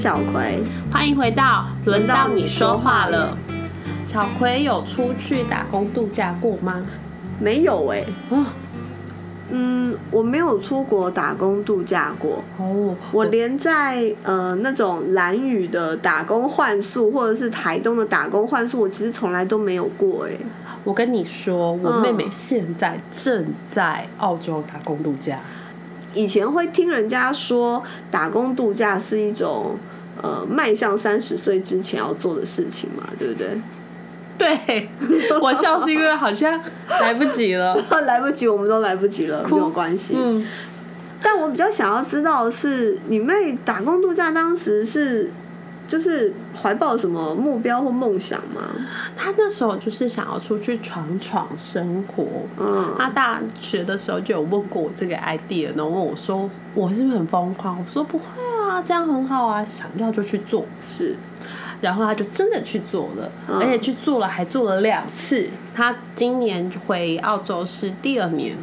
小葵，欢迎回到轮到你说话了。小葵有出去打工度假过吗？没有哎、哦嗯，我没有出国打工度假过。哦，我连在呃那种蓝雨的打工换宿，或者是台东的打工换宿，我其实从来都没有过哎、我跟你说，我嗯妹妹现在正在澳洲打工度假。以前会听人家说打工度假是一种呃迈向三十岁之前要做的事情嘛，对不对？对，我笑是因为好像来不及了。来不及，我们都来不及了，没有关系。嗯，但我比较想要知道的是，你妹打工度假当时是就是怀抱什么目标或梦想吗？他那时候就是想要出去闯闯生活。嗯，他大学的时候就有问过我这个 idea，然后问我说我是不是很疯狂？我说不会啊，这样很好啊，想要就去做。是然后他就真的去做了，嗯而且去做了还做了两次。他今年回澳洲是第二年，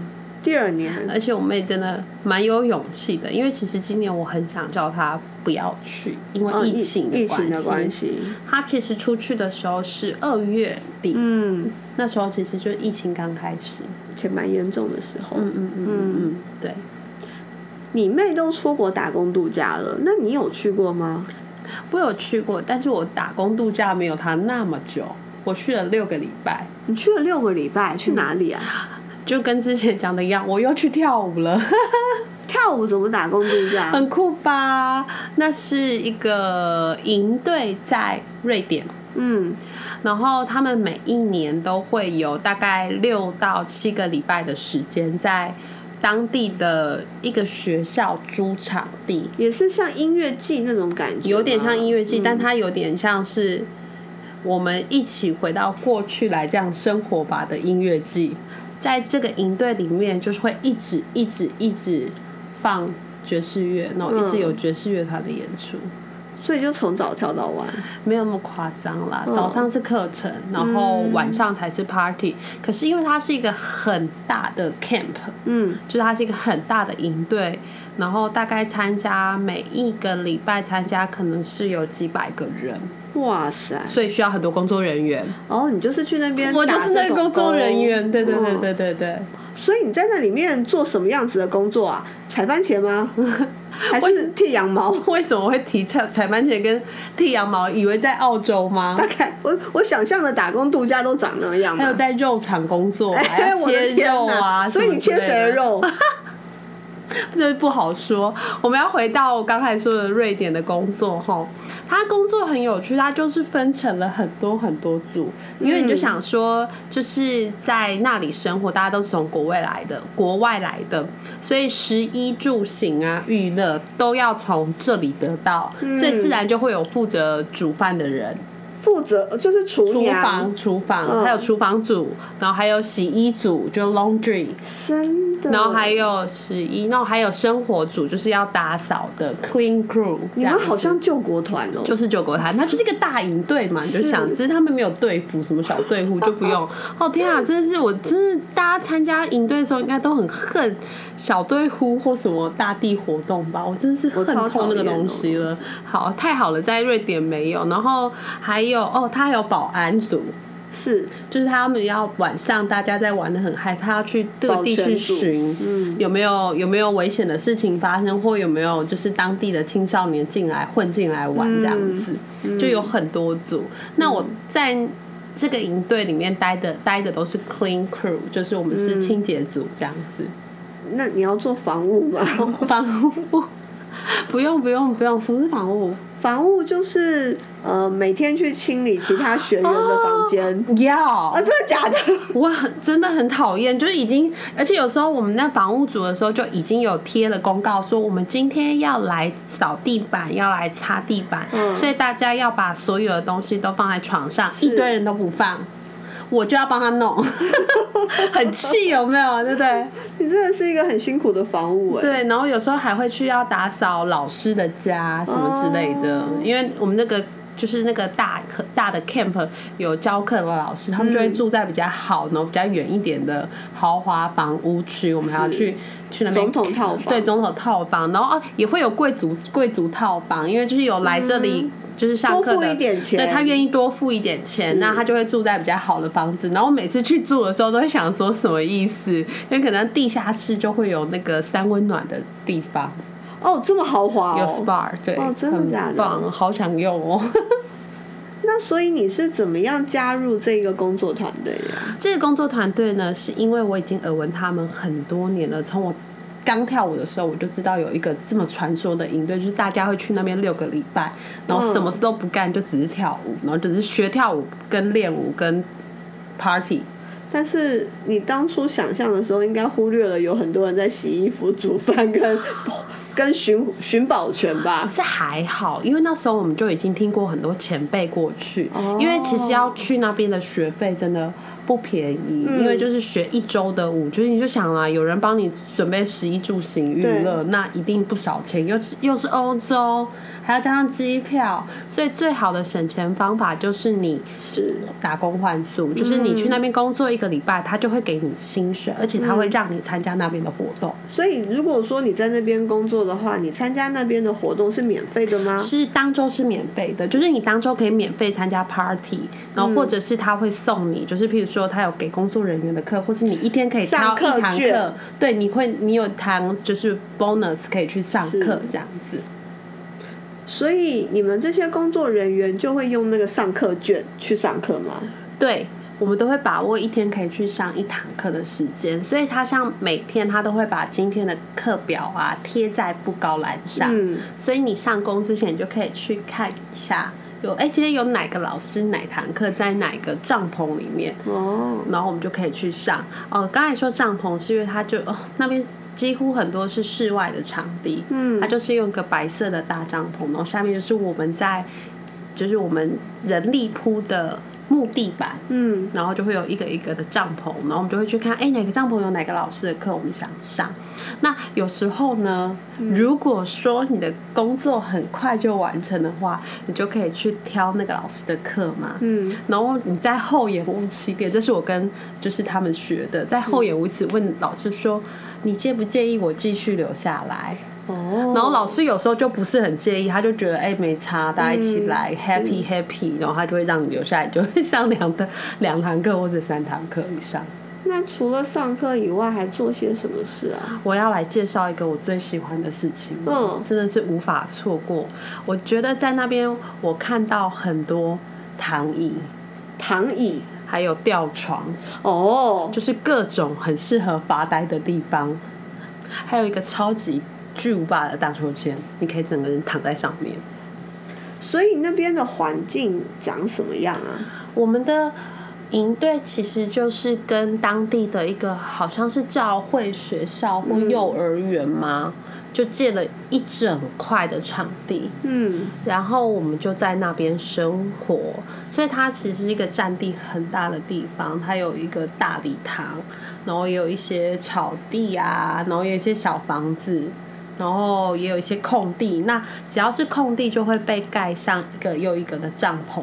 第二年，而且我妹真的蛮有勇气的，因为其实今年我很想叫她不要去，因哦为疫情疫情的关系。她其实出去的时候是二月底，嗯，那时候其实就是疫情刚开始。且蛮严重的时候。嗯嗯嗯嗯嗯，对。你妹都出国打工度假了，那你有去过吗？我有去过，但是我打工度假没有她那么久，我去了六个礼拜。你去了六个礼拜，去哪里啊？就跟之前讲的一样，我又去跳舞了。跳舞怎么打工度假？很酷吧？那是一个营队在瑞典，嗯，然后他们每一年都会有大概六到七个礼拜的时间在当地的一个学校租场地，也是像音乐季那种感觉，有点像音乐季，嗯但它有点像是我们一起回到过去来这样生活吧的音乐季。在这个营队里面，就是会一直一直一直放爵士乐，然后一直有爵士乐团的演出。所以就从早跳到晚。没有那么夸张啦，嗯早上是课程，然后晚上才是 party。可是因为它是一个很大的 camp，嗯，就是它是一个很大的营队，然后大概参加每一个礼拜参加可能是有几百个人，哇塞！所以需要很多工作人员。哦，你就是去那边，我就是那个工作人员，对对对。嗯对对对。所以你在那里面做什么样子的工作啊？采番茄吗？还是剃羊毛？为什么会提采采番茄跟剃羊毛？以为在澳洲吗大？概我我想象的打工度假都长那样嘛。还有在肉厂工作，切肉！啊，所以你切谁的？肉？这不好说。我们要回到我刚才说的瑞典的工作哈，他工作很有趣，他就是分成了很多很多组，因为你就想说，就是在那里生活，大家都是从国外来的，国外来的，所以食衣住行啊、娱乐都要从这里得到，所以自然就会有负责煮饭的人。负责就是厨厨房、，厨房，嗯还有厨房组，然后还有洗衣组，就 laundry，真的。然后还有十一，然后还有生活组，就是要打扫的 clean crew。你们好像救国团哦。就是救国团，它就是一个大营队嘛，你就是想，只是他们没有队服，什么小队服就不用。哦天啊，真的是我真的，大家参加营队的时候应该都很恨小队呼或什么大地活动吧？我真的是恨透那个东西了。好，太好了，在瑞典没有，然后还有哦，他还有保安组。是就是他们要晚上大家在玩的很嗨，他要去各地去巡，嗯有没有有没有危险的事情发生，或有没有就是当地的青少年进来混进来玩这样子，嗯就有很多组。那我在这个营队里面待的待的都是 clean crew，就是我们是清洁组这样子。那你要做防务吗？防务不用不用不用，什么是防务？防务就是呃每天去清理其他学员的房间。要啊，真的假的？我很真的很讨厌，就是已经，而且有时候我们那房屋组的时候就已经有贴了公告说，我们今天要来扫地板，要来擦地板，嗯所以大家要把所有的东西都放在床上，一堆人都不放。我就要帮他弄，很气有没有？对不对？你真的是一个很辛苦的房务哎。对，然后有时候还会去要打扫老师的家什么之类的，哦因为我们那个就是那个大课大的 camp 有教课的老师，他们就会住在比较好，然后比较远一点的豪华房屋区，我们还要去去那边总统套房对总统套房，然后哦也会有贵族贵族套房，因为就是有来这里。就是上课的，多付一点钱对他愿意多付一点钱，那他就会住在比较好的房子。然后每次去住的时候，都会想说什么意思？因为可能地下室就会有那个三温暖的地方，哦，这么豪华哦，有 SPA，对，哦真的假的棒，好想用哦。那所以你是怎么样加入这个工作团队的呀？这个工作团队呢，是因为我已经耳闻他们很多年了，从我。刚跳舞的时候，我就知道有一个这么传说的营队，就是大家会去那边六个礼拜，然后什么事都不干，就只是跳舞，然后只是学跳舞、跟练舞、跟 party。但是你当初想象的时候，应该忽略了有很多人在洗衣服、煮饭跟跟寻寻宝泉吧？是还好，因为那时候我们就已经听过很多前辈过去，因为其实要去那边的学费真的。不便宜，因为就是学一周的舞，就是你就想啦，有人帮你准备食衣住行娱乐，那一定不少钱，又是又是欧洲。还要加上机票，所以最好的省钱方法就是你是打工换宿，就是你去那边工作一个礼拜，他就会给你薪水，而且他会让你参加那边的活动。所以如果说你在那边工作的话，你参加那边的活动是免费的吗？是当周是免费的，就是你当周可以免费参加 party，然后或者是他会送你，就是譬如说他有给工作人员的课，或是你一天可以挑一堂课，对，你会你有堂就是 bonus 可以去上课这样子。所以你们这些工作人员就会用那个上课卷去上课吗？对，我们都会把握一天可以去上一堂课的时间。所以他像每天他都会把今天的课表啊贴在布告栏上，所以你上工之前就可以去看一下，有哎今天有哪个老师哪堂课在哪个帐篷里面哦，然后我们就可以去上。哦，刚才说帐篷是因为它就哦那边。几乎很多是室外的场地，嗯，它就是用个白色的大帐篷，然后下面就是我们在，就是我们人力铺的木地板，嗯，然后就会有一个一个的帐篷，然后我们就会去看，哎，哪个帐篷有哪个老师的课，我们想上。那有时候呢，如果说你的工作很快就完成的话，你就可以去挑那个老师的课嘛，嗯，然后你在厚颜无耻一点，这是我跟就是他们学的，在厚颜无耻问老师说。你介不介意我继续留下来？哦，然后老师有时候就不是很介意，他就觉得哎没差，大家一起来 happy happy，然后他就会让你留下来，就会上两的两堂课或者三堂课以上。那除了上课以外，还做些什么事啊？我要来介绍一个我最喜欢的事情，嗯，真的是无法错过。我觉得在那边我看到很多躺椅，躺椅。还有吊床哦，就是各种很适合发呆的地方。还有一个超级巨无霸的大秋千，你可以整个人躺在上面。所以那边的环境长什么样啊？我们的营队其实就是跟当地的一个好像是教会学校或幼儿园吗？就借了一整块的场地，嗯，然后我们就在那边生活，所以它其实是一个占地很大的地方。它有一个大礼堂，然后也有一些草地啊，然后有一些小房子，然后也有一些空地。那只要是空地，就会被盖上一个又一个的帐篷。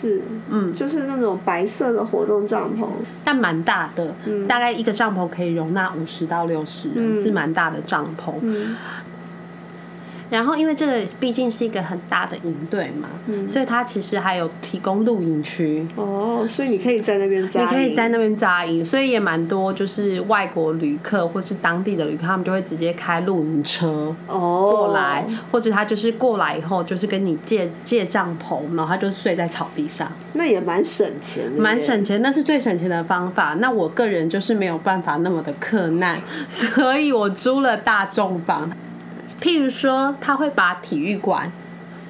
是，嗯，就是那种白色的活动帐篷，但蛮大的，大概一个帐篷可以容纳五十到六十人，是蛮大的帐篷。然后，因为这个毕竟是一个很大的营队嘛，所以它其实还有提供露营区。哦，所以你可以在那边扎，你可以在那边扎营，所以也蛮多就是外国旅客或是当地的旅客，他们就会直接开露营车哦过来，或者他就是过来以后就是跟你借借帐篷，然后他就睡在草地上。那也蛮省钱，蛮省钱，那是最省钱的方法。那我个人就是没有办法那么的克难，所以我租了大众房。譬如说，他会把体育馆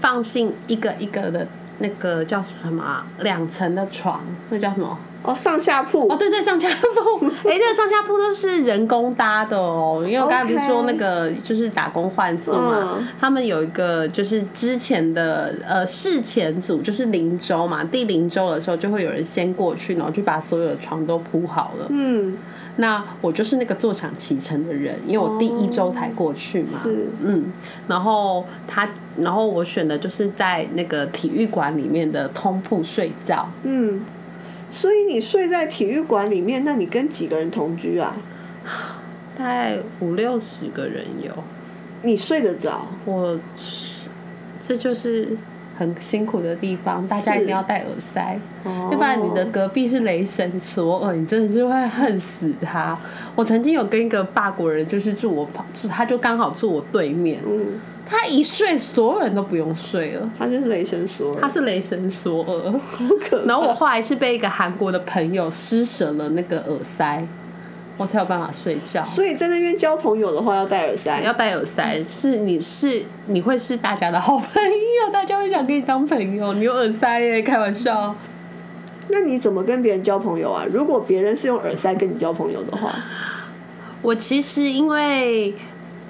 放进一个一个的那个叫什么啊？两层的床，那叫什么？哦，上下铺。哦，对对，上下铺。哎，这个上下铺都是人工搭的哦。因为我刚才不是说那个就是打工换宿嘛，他们有一个就是之前的呃事前组，就是零周嘛，第零周的时候就会有人先过去，然后就把所有的床都铺好了。嗯。那我就是那个坐享其成的人，因为我第一周才过去嘛。是嗯，然后他，然后我选的就是在那个体育馆里面的通铺睡觉。嗯，所以你睡在体育馆里面，那你跟几个人同居啊？大概五六十个人有，你睡得着？我这就是很辛苦的地方，大家一定要戴耳塞，哦要不然你的隔壁是雷神索尔，你真的是会恨死他。我曾经有跟一个法国人，就是住我旁，住他就刚好住我对面，嗯，他一睡，所有人都不用睡了。他就是雷神索尔，他是雷神索尔。然后我后来是被一个韩国的朋友施舍了那个耳塞，我才有办法睡觉。所以在那边交朋友的话要戴耳塞，要戴耳塞，是你是你会是大家的好朋友，大家会想跟你当朋友。你有耳塞耶，开玩笑。那你怎么跟别人交朋友啊？如果别人是用耳塞跟你交朋友的话，我其实因为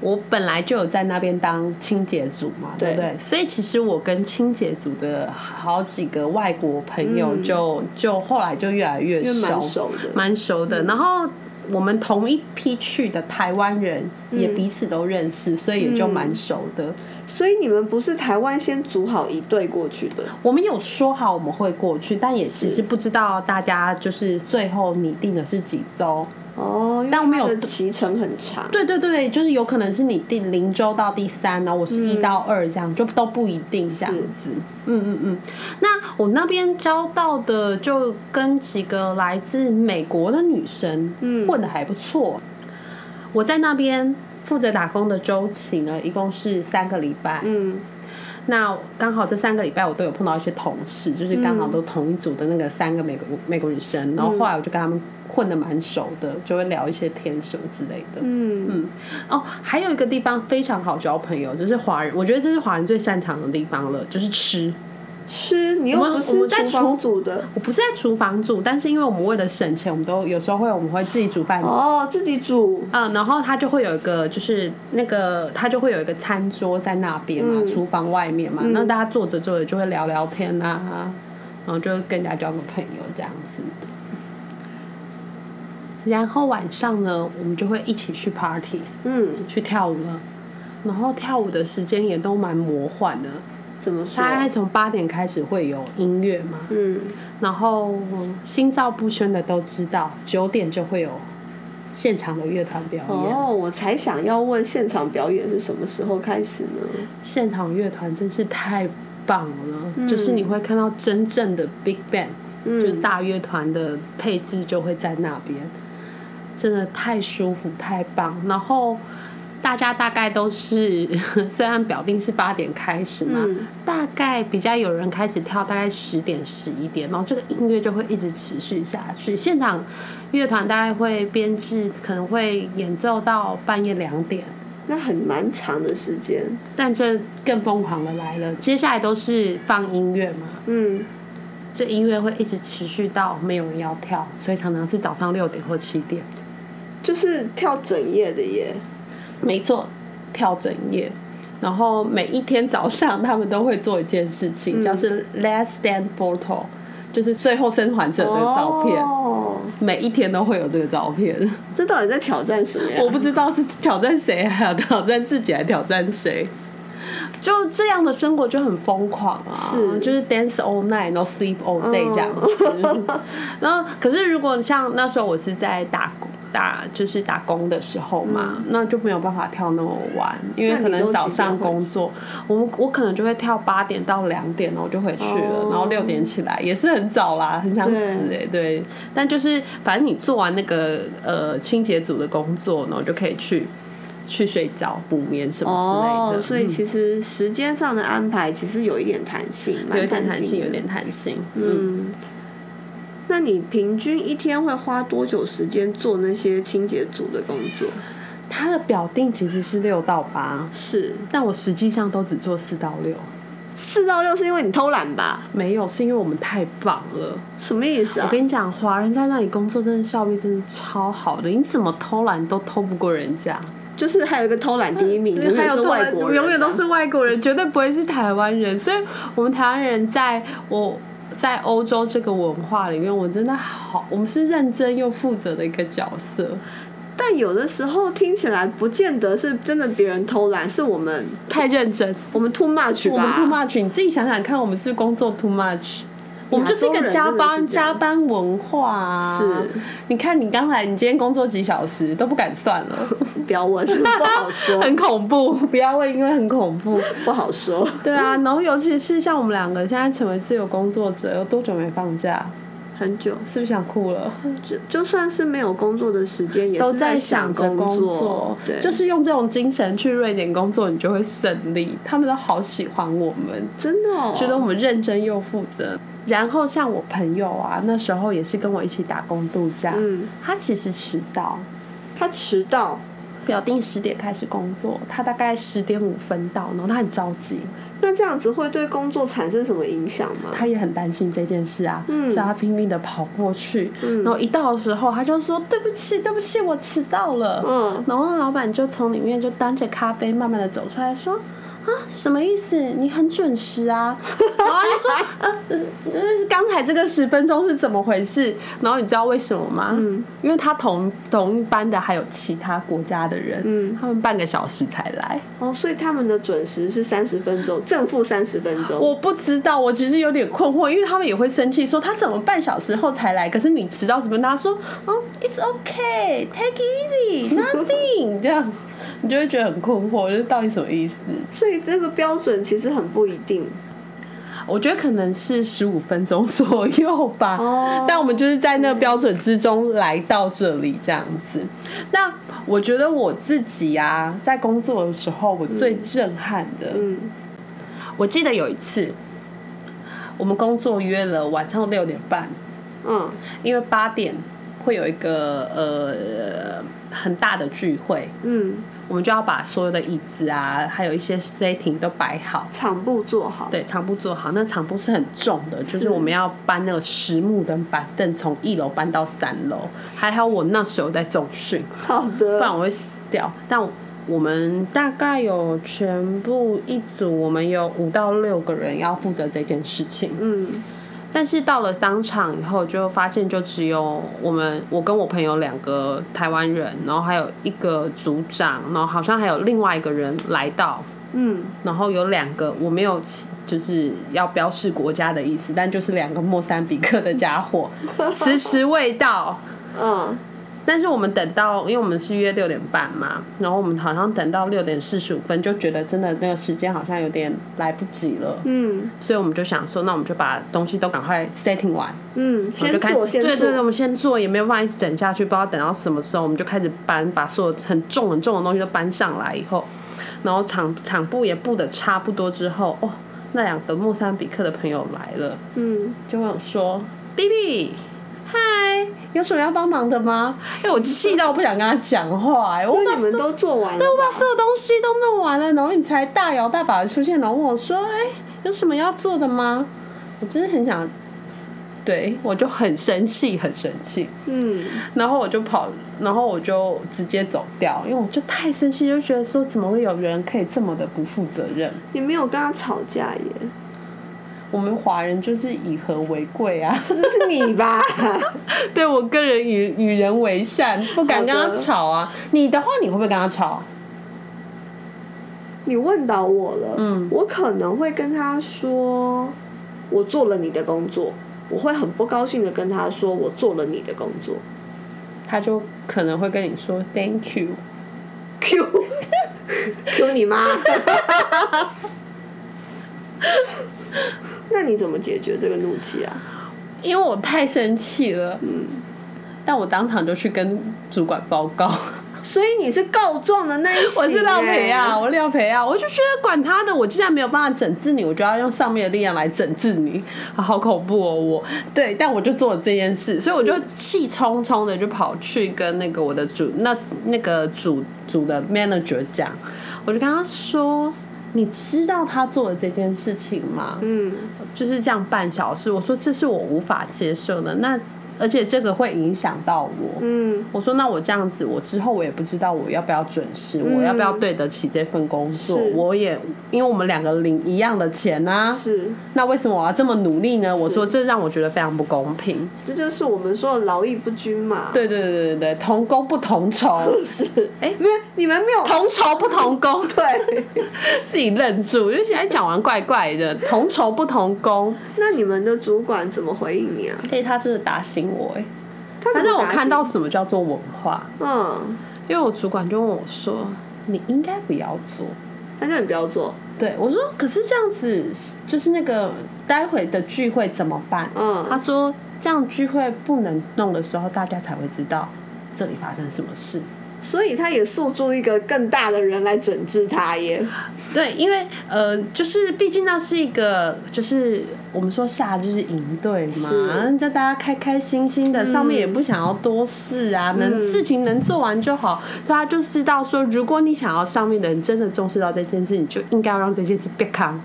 我本来就有在那边当清洁组嘛，对不对对？所以其实我跟清洁组的好几个外国朋友就、就后来就越来越熟，熟的，蛮熟的。然后我们同一批去的台湾人也彼此都认识，所以也就蛮熟的。所以你们不是台湾先组好一队过去的，我们有说好我们会过去，但也其实不知道大家就是最后拟定的是几周。哦，但我们有骑程很长，对对对，就是有可能是你第零周到第三，然后我是一到二这样，就都不一定这样子。嗯嗯嗯。那我那边交到的就跟几个来自美国的女生，嗯混的还不错。我在那边负责打工的周期呢，一共是三个礼拜。嗯，那刚好这三个礼拜我都有碰到一些同事，就是刚好都同一组的那个三个美国美国女生，然后后来我就跟他们混的蛮熟的，就会聊一些天什么之类的。嗯嗯，哦，还有一个地方非常好交朋友，就是华人，我觉得这是华人最擅长的地方了，就是吃。吃你又不是在厨房煮的，我不是在厨房煮，但是因为我们为了省钱，我们都有时候会我们会自己煮饭。哦，自己煮，嗯，然后他就会有一个，就是那个他就会有一个餐桌在那边嘛，嗯厨房外面嘛，那大家坐着坐着就会聊聊天啊，然后就跟人家交个朋友这样子。然后晚上呢，我们就会一起去 party，嗯，去跳舞了。然后跳舞的时间也都蛮魔幻的，怎么说？大概从八点开始会有音乐嘛，嗯，然后心照不宣的都知道，九点就会有现场的乐团表演。哦，我才想要问现场表演是什么时候开始呢？现场乐团真是太棒了，就是你会看到真正的 Big Band，、就是大乐团的配置就会在那边，真的太舒服太棒。然后大家大概都是，虽然表定是八点开始嘛，嗯大概比较有人开始跳，大概十点十一点，然后这个音乐就会一直持续下去。现场乐团大概会编制，可能会演奏到半夜两点。那很蛮长的时间。但这更疯狂的来了，接下来都是放音乐嘛，嗯，这音乐会一直持续到没有人要跳，所以常常是早上六点或七点。就是跳整夜的耶。没错，跳整夜。然后每一天早上，他们都会做一件事情，叫是 Last Stand Photo，就是最后生还者的照片。哦，每一天都会有这个照片。这到底在挑战什么呀？我不知道是挑战谁，还 有挑战自己，还挑战谁。就这样的生活就很疯狂啊，是就是 dance all night，然后 sleep all day 这样子。然后，可是如果像那时候我是在打工打就是打工的时候嘛，那就没有办法跳那么晚，因为可能早上工作，我们我可能就会跳八点到两点，然后就回去了，然后六点起来也是很早啦，很想死哎、欸，对。但就是反正你做完那个呃清洁组的工作，然后就可以去。去睡觉、补眠什么之类的，哦、所以其实时间上的安排其实有一点弹性，有一点弹性，有点弹性。嗯，那你平均一天会花多久时间做那些清洁组的工作？他的表定其实是六到八，是，但我实际上都只做四到六。四到六是因为你偷懒吧？没有，是因为我们太棒了。什么意思啊？我跟你讲，华人在那里工作真的效率真的超好的，你怎么偷懒都偷不过人家。就是还有一个偷懒第一名，永远是外国人、啊，永远都是外国人，绝对不会是台湾人。所以，我们台湾人在我在欧洲这个文化里面，我真的好，我们是认真又负责的一个角色。但有的时候听起来不见得是真的别人偷懒，是我们太认真，我们 too much 吧？我们 too much，你自己想想看，我们是工作 too much。我们就是一个加班加班文化啊！是，你看你刚才你今天工作几小时都不敢算了，不要问，不好说，很恐怖，不要问，因为很恐怖，不好说。对啊，然后尤其是像我们两个现在成为自由工作者，有多久没放假？很久，是不是想哭了？就就算是没有工作的时间，也都在想着工作。对，就是用这种精神去瑞典工作，你就会胜利。他们都好喜欢我们，真的，觉得我们认真又负责。然后像我朋友啊，那时候也是跟我一起打工度假。嗯，他其实迟到，他迟到，表定十点开始工作，他大概十点五分到，然后他很着急。那这样子会对工作产生什么影响吗？他也很担心这件事啊，嗯所以他拼命的跑过去，嗯然后一到的时候，他就说：“对不起，对不起，我迟到了。”嗯，然后那老板就从里面就端着咖啡慢慢的走出来说。啊，什么意思？你很准时啊！然后就说，呃，刚才这个十分钟是怎么回事？然后你知道为什么吗？嗯，因为他同同一班的还有其他国家的人，嗯，他们半个小时才来。哦，所以他们的准时是三十分钟，正负三十分钟。我不知道，我其实有点困惑，因为他们也会生气，说他怎么半小时后才来？可是你迟到怎么？他说，哦，It's okay, take it easy, nothing，这样。你就会觉得很困惑，就是到底什么意思？所以这个标准其实很不一定。我觉得可能是十五分钟左右吧。哦。但我们就是在那个标准之中来到这里这样子。那我觉得我自己啊，在工作的时候，我最震撼的，嗯，我记得有一次，我们工作约了晚上六点半，嗯，因为八点会有一个呃很大的聚会，嗯。我们就要把所有的椅子啊，还有一些 setting 都摆好，场布做好。对，场布做好。那场布是很重的，就是我们要搬那个实木的板凳从一楼搬到三楼。还好我那时候在重训，好的，不然我会死掉。但我们大概有全部一组，我们有五到六个人要负责这件事情。嗯。但是到了当场以后，就发现就只有我们，我跟我朋友两个台湾人，然后还有一个组长，然后好像还有另外一个人来到，嗯，然后有两个我没有就是要标示国家的意思，但就是两个莫桑比克的家伙 迟迟未到，嗯。但是我们等到，因为我们是约六点半嘛，然后我们好像等到六点四十五分，就觉得真的那个时间好像有点来不及了。嗯，所以我们就想说，那我们就把东西都赶快 setting 完。嗯，先做，先对对对，我们先做，也没有办法一直等下去，不知道等到什么时候，我们就开始搬，把所有很重很重的东西都搬上来以后，然后场场布也布的差不多之后，哦，那两个莫桑比克的朋友来了，嗯，就问我说，B B。嗨，有什么要帮忙的吗？哎，我气到我不想跟他讲话。哎，我把你们都做完了，对，我把所有东西都弄完了，然后你才大摇大摆的出现，然后问我说：“哎，有什么要做的吗？”我真的很想，对我就很生气，很生气。嗯，然后我就跑，然后我就直接走掉，因为我就太生气，就觉得说怎么会有人可以这么的不负责任？你没有跟他吵架耶？我们华人就是以和为贵啊！那是你吧？对我个人与与人为善，不敢跟他吵啊。你的话，你会不会跟他吵？你问到我了，嗯，我可能会跟他说，我做了你的工作，我会很不高兴的跟他说，我做了你的工作，他就可能会跟你说 “Thank you”，Q，Q 你妈。那你怎么解决这个怒气啊？因为我太生气了，嗯，但我当场就去跟主管报告。所以你是告状的那一我是廖培啊，我廖培啊，我就觉得管他的，我既然没有办法整治你，我就要用上面的力量来整治你，好恐怖哦！我对，但我就做了这件事，所以我就气冲冲的就跑去跟那个我的主那那个主主的 manager 讲，我就跟他说。你知道他做的这件事情吗？嗯，就是这样半小时。我说这是我无法接受的。那而且这个会影响到我。嗯，我说那我这样子，我之后我也不知道我要不要准时，我要不要对得起这份工作。我也因为我们两个领一样的钱啊，是，那为什么我要这么努力呢？我说这让我觉得非常不公平。这就是我们说的劳逸不均嘛。对对对对对，同工不同酬，是，哎没有你们没有同酬不同工，对。自己愣住，就现在讲完怪怪的，同酬不同工。那你们的主管怎么回应你啊？哎、他真的打醒我哎、他他让我看到，什么叫做文化，嗯，因为我主管就问我说：“你应该不要做。”他叫你不要做，对我说：“可是这样子，就是那个待会的聚会怎么办？”嗯他说：“这样聚会不能弄的时候，大家才会知道这里发生什么事。所以他也诉诸一个更大的人来整治他耶。对，因为呃，就是毕竟那是一个，就是我们说下就是营队嘛是，叫大家开开心心的，上面也不想要多事啊，能事情能做完就好。所以他就知道说，如果你想要上面的人真的重视到这件事，你就应该要让这件事变康。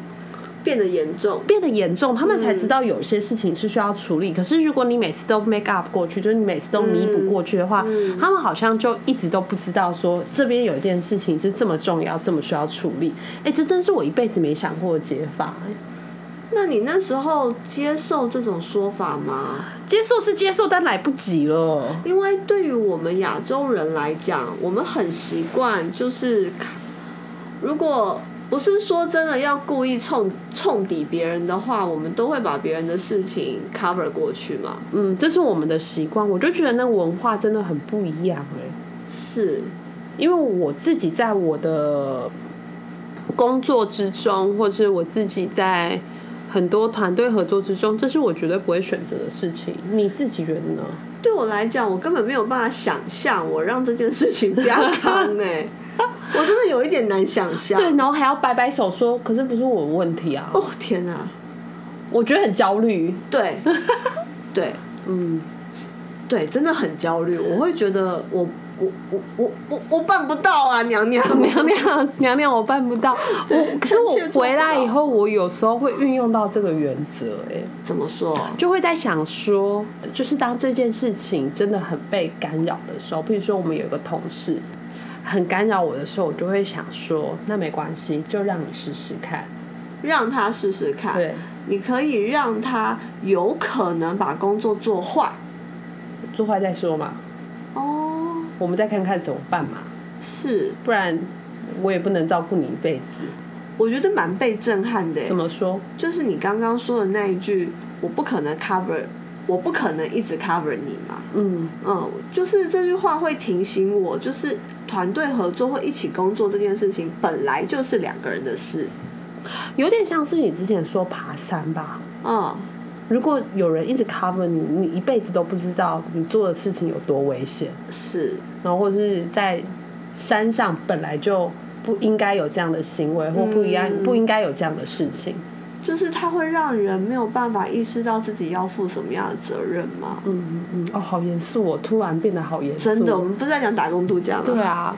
变得严重，变得严重，他们才知道有些事情是需要处理。可是如果你每次都 make up 过去，就是你每次都弥补过去的话，他们好像就一直都不知道说这边有一件事情是这么重要，这么需要处理。哎、这真是我一辈子没想过的解法。那你那时候接受这种说法吗？接受是接受，但来不及了。因为对于我们亚洲人来讲，我们很习惯就是，如果不是说真的要故意冲冲抵别人的话，我们都会把别人的事情 cover 过去嘛。嗯，这是我们的习惯，我就觉得那文化真的很不一样哎、是，因为我自己在我的工作之中，或是我自己在很多团队合作之中，这是我绝对不会选择的事情。你自己觉得呢？对我来讲，我根本没有办法想象我让这件事情变康哎，我真的有一点难想象。对，然后还要摆摆手说，可是不是我的问题啊，哦天哪、我觉得很焦虑。对，对，嗯，对，真的很焦虑。我会觉得我我我我我我办不到啊，娘娘 娘娘娘娘，我办不到。我可是我回来以后，我有时候会运用到这个原则、哎，怎么说？就会在想说，就是当这件事情真的很被干扰的时候，比如说我们有一个同事很干扰我的时候，我就会想说，那没关系，就让你试试看。让他试试看。对，你可以让他有可能把工作做坏。做坏再说嘛，哦，我们再看看怎么办嘛，是，不然我也不能照顾你一辈子。我觉得蛮被震撼的。怎么说？就是你刚刚说的那一句，我不可能 cover，我不可能一直 cover 你嘛。嗯，嗯，就是这句话会提醒我，就是团队合作或一起工作这件事情本来就是两个人的事。有点像是你之前说爬山吧。嗯，如果有人一直 cover 你，你一辈子都不知道你做的事情有多危险，是，然后或者是在山上本来就不应该有这样的行为，或不一样、嗯不应该有这样的事情。就是它会让人没有办法意识到自己要负什么样的责任吗？嗯嗯嗯，哦，好严肃哦，突然变得好严肃。真的，我们不是在讲打工度假吗？对啊，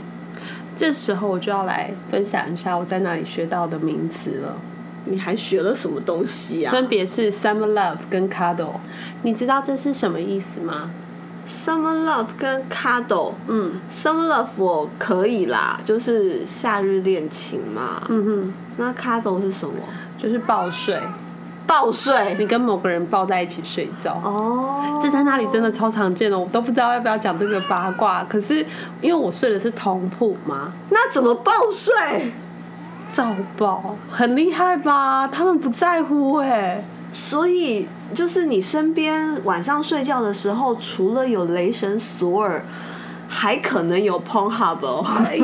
这时候我就要来分享一下我在那里学到的名词了，你还学了什么东西啊分别是 summer love 跟 cuddle。你知道这是什么意思吗？？Summer love 跟 cuddle。嗯 Summer love 我可以啦，就是夏日恋情嘛。嗯哼，那 cuddle 是什么？就是抱睡，抱睡。你跟某个人抱在一起睡觉。哦，这在那里真的超常见的，我都不知道要不要讲这个八卦。可是因为我睡的是同铺嘛，那怎么抱睡？照抱很厉害吧？他们不在乎哎、所以就是你身边晚上睡觉的时候，除了有雷神索尔，还可能有 Pornhub 哦。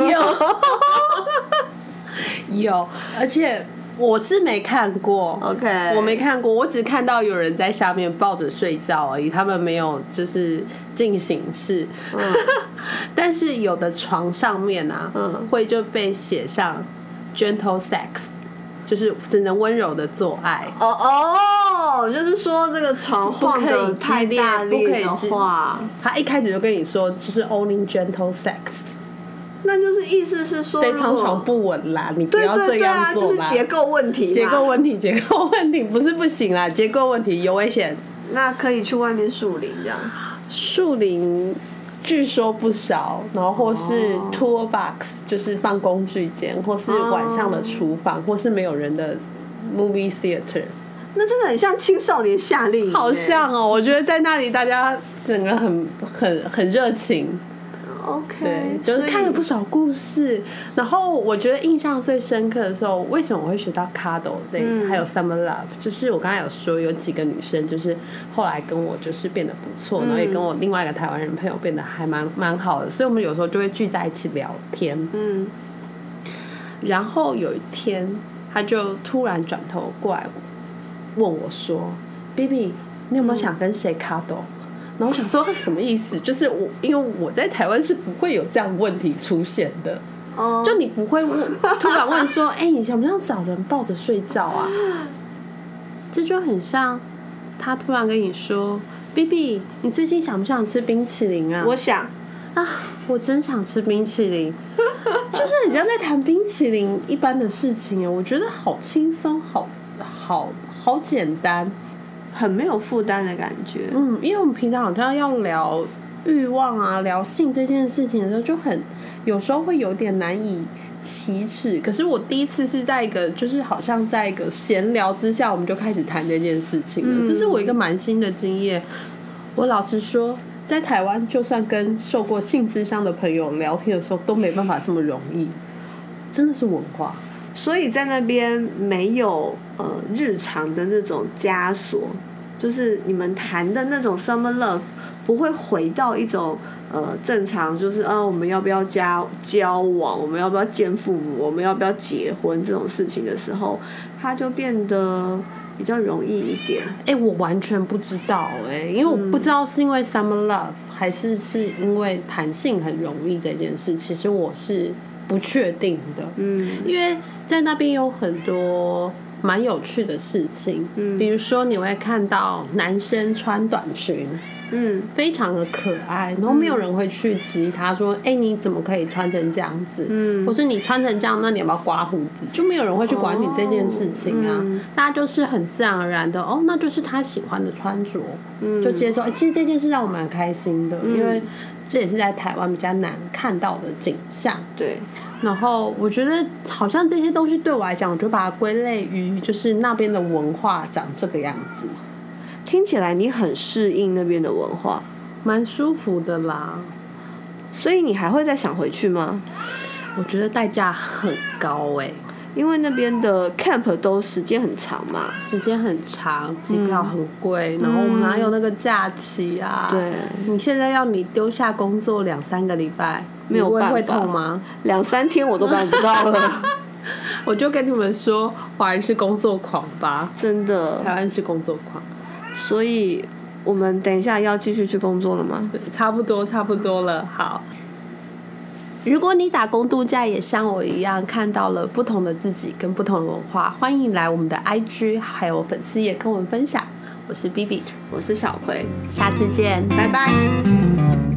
有有，而且我是没看过。OK，我没看过，我只看到有人在下面抱着睡觉而已，他们没有就是进行式。但是有的床上面啊，嗯会就被写上 gentle sex，就是只能温柔的做爱。哦哦，就是说这个床晃不可以的太大不可力的话，他一开始就跟你说，就是 only gentle sex，那就是意思是说，这如果张床不稳啦，你不要这对对啊，样做啦。就是结构问题嘛，结构问题，结构问题不是不行啦，结构问题有危险。那可以去外面树林这样。树林据说不少，然后或是哦 tour box，就是放工具间，或是晚上的厨房，或是没有人的 movie theater，那真的很像青少年夏令营欸，好像哦。我觉得在那里大家整个很很很热情，OK，对，就是看了不少。故事。然后我觉得印象最深刻的时候，为什么我会学到 Cuddle 类，嗯还有 Summer Love，就是我刚才有说有几个女生，就是后来跟我就是变得不错，然后也跟我另外一个台湾人朋友变得还蛮蛮好的，所以我们有时候就会聚在一起聊天。嗯，然后有一天，他就突然转头过来问我说：“Baby，你有没有想跟谁 cuddle？” 然后我想说什么意思？就是我因为我在台湾是不会有这样的问题出现的，哦，就你不会问突然问说：“哎、你想不想找人抱着睡觉啊？”这就很像他突然跟你说：“Baby，你最近想不想吃冰淇淋啊？”我想，啊，我真想吃冰淇淋，就是很像在谈冰淇淋一般的事情啊，我觉得好轻松，好好好简单。很没有负担的感觉。嗯，因为我们平常好像要聊欲望啊、聊性这件事情的时候，就很有时候会有点难以启齿。可是我第一次是在一个，就是好像在一个闲聊之下，我们就开始谈这件事情了。这是我一个蛮新的经验。我老实说，在台湾，就算跟受过性智商的朋友聊天的时候，都没办法这么容易。真的是文化。所以在那边没有呃日常的那种枷锁，就是你们谈的那种 summer love 不会回到一种呃正常，就是啊我们要不要交交往，我们要不要见父母，我们要不要结婚这种事情的时候，它就变得比较容易一点。哎、我完全不知道哎、因为我不知道是因为 summer love 还是是因为弹性很容易这件事，其实我是不确定的。嗯因为在那边有很多蛮有趣的事情，嗯比如说你会看到男生穿短裙，嗯非常的可爱，然后没有人会去质疑他说：“哎、你怎么可以穿成这样子？”嗯或是你穿成这样，那你要不要刮胡子？就没有人会去管你这件事情啊。哦嗯大家就是很自然而然的，哦，那就是他喜欢的穿着，嗯就接受。哎、其实这件事让我蛮开心的，因为这也是在台湾比较难看到的景象。对，然后我觉得好像这些东西对我来讲，我就把它归类于就是那边的文化长这个样子，听起来你很适应那边的文化，蛮舒服的啦。所以你还会再想回去吗？我觉得代价很高哎、因为那边的 camp 都时间很长嘛。时间很长，机票很贵，然后我们哪有那个假期啊？对，你现在要你丢下工作两三个礼拜，没有会痛吗？两三天我都办不到了，我就跟你们说，华人是工作狂吧，真的。台湾是工作狂。所以我们等一下要继续去工作了吗？差不多，差不多了。好，如果你打工度假也像我一样看到了不同的自己跟不同的文化，欢迎来我们的 IG 还有粉丝也跟我们分享。我是 B B，我是小葵，下次见。拜拜。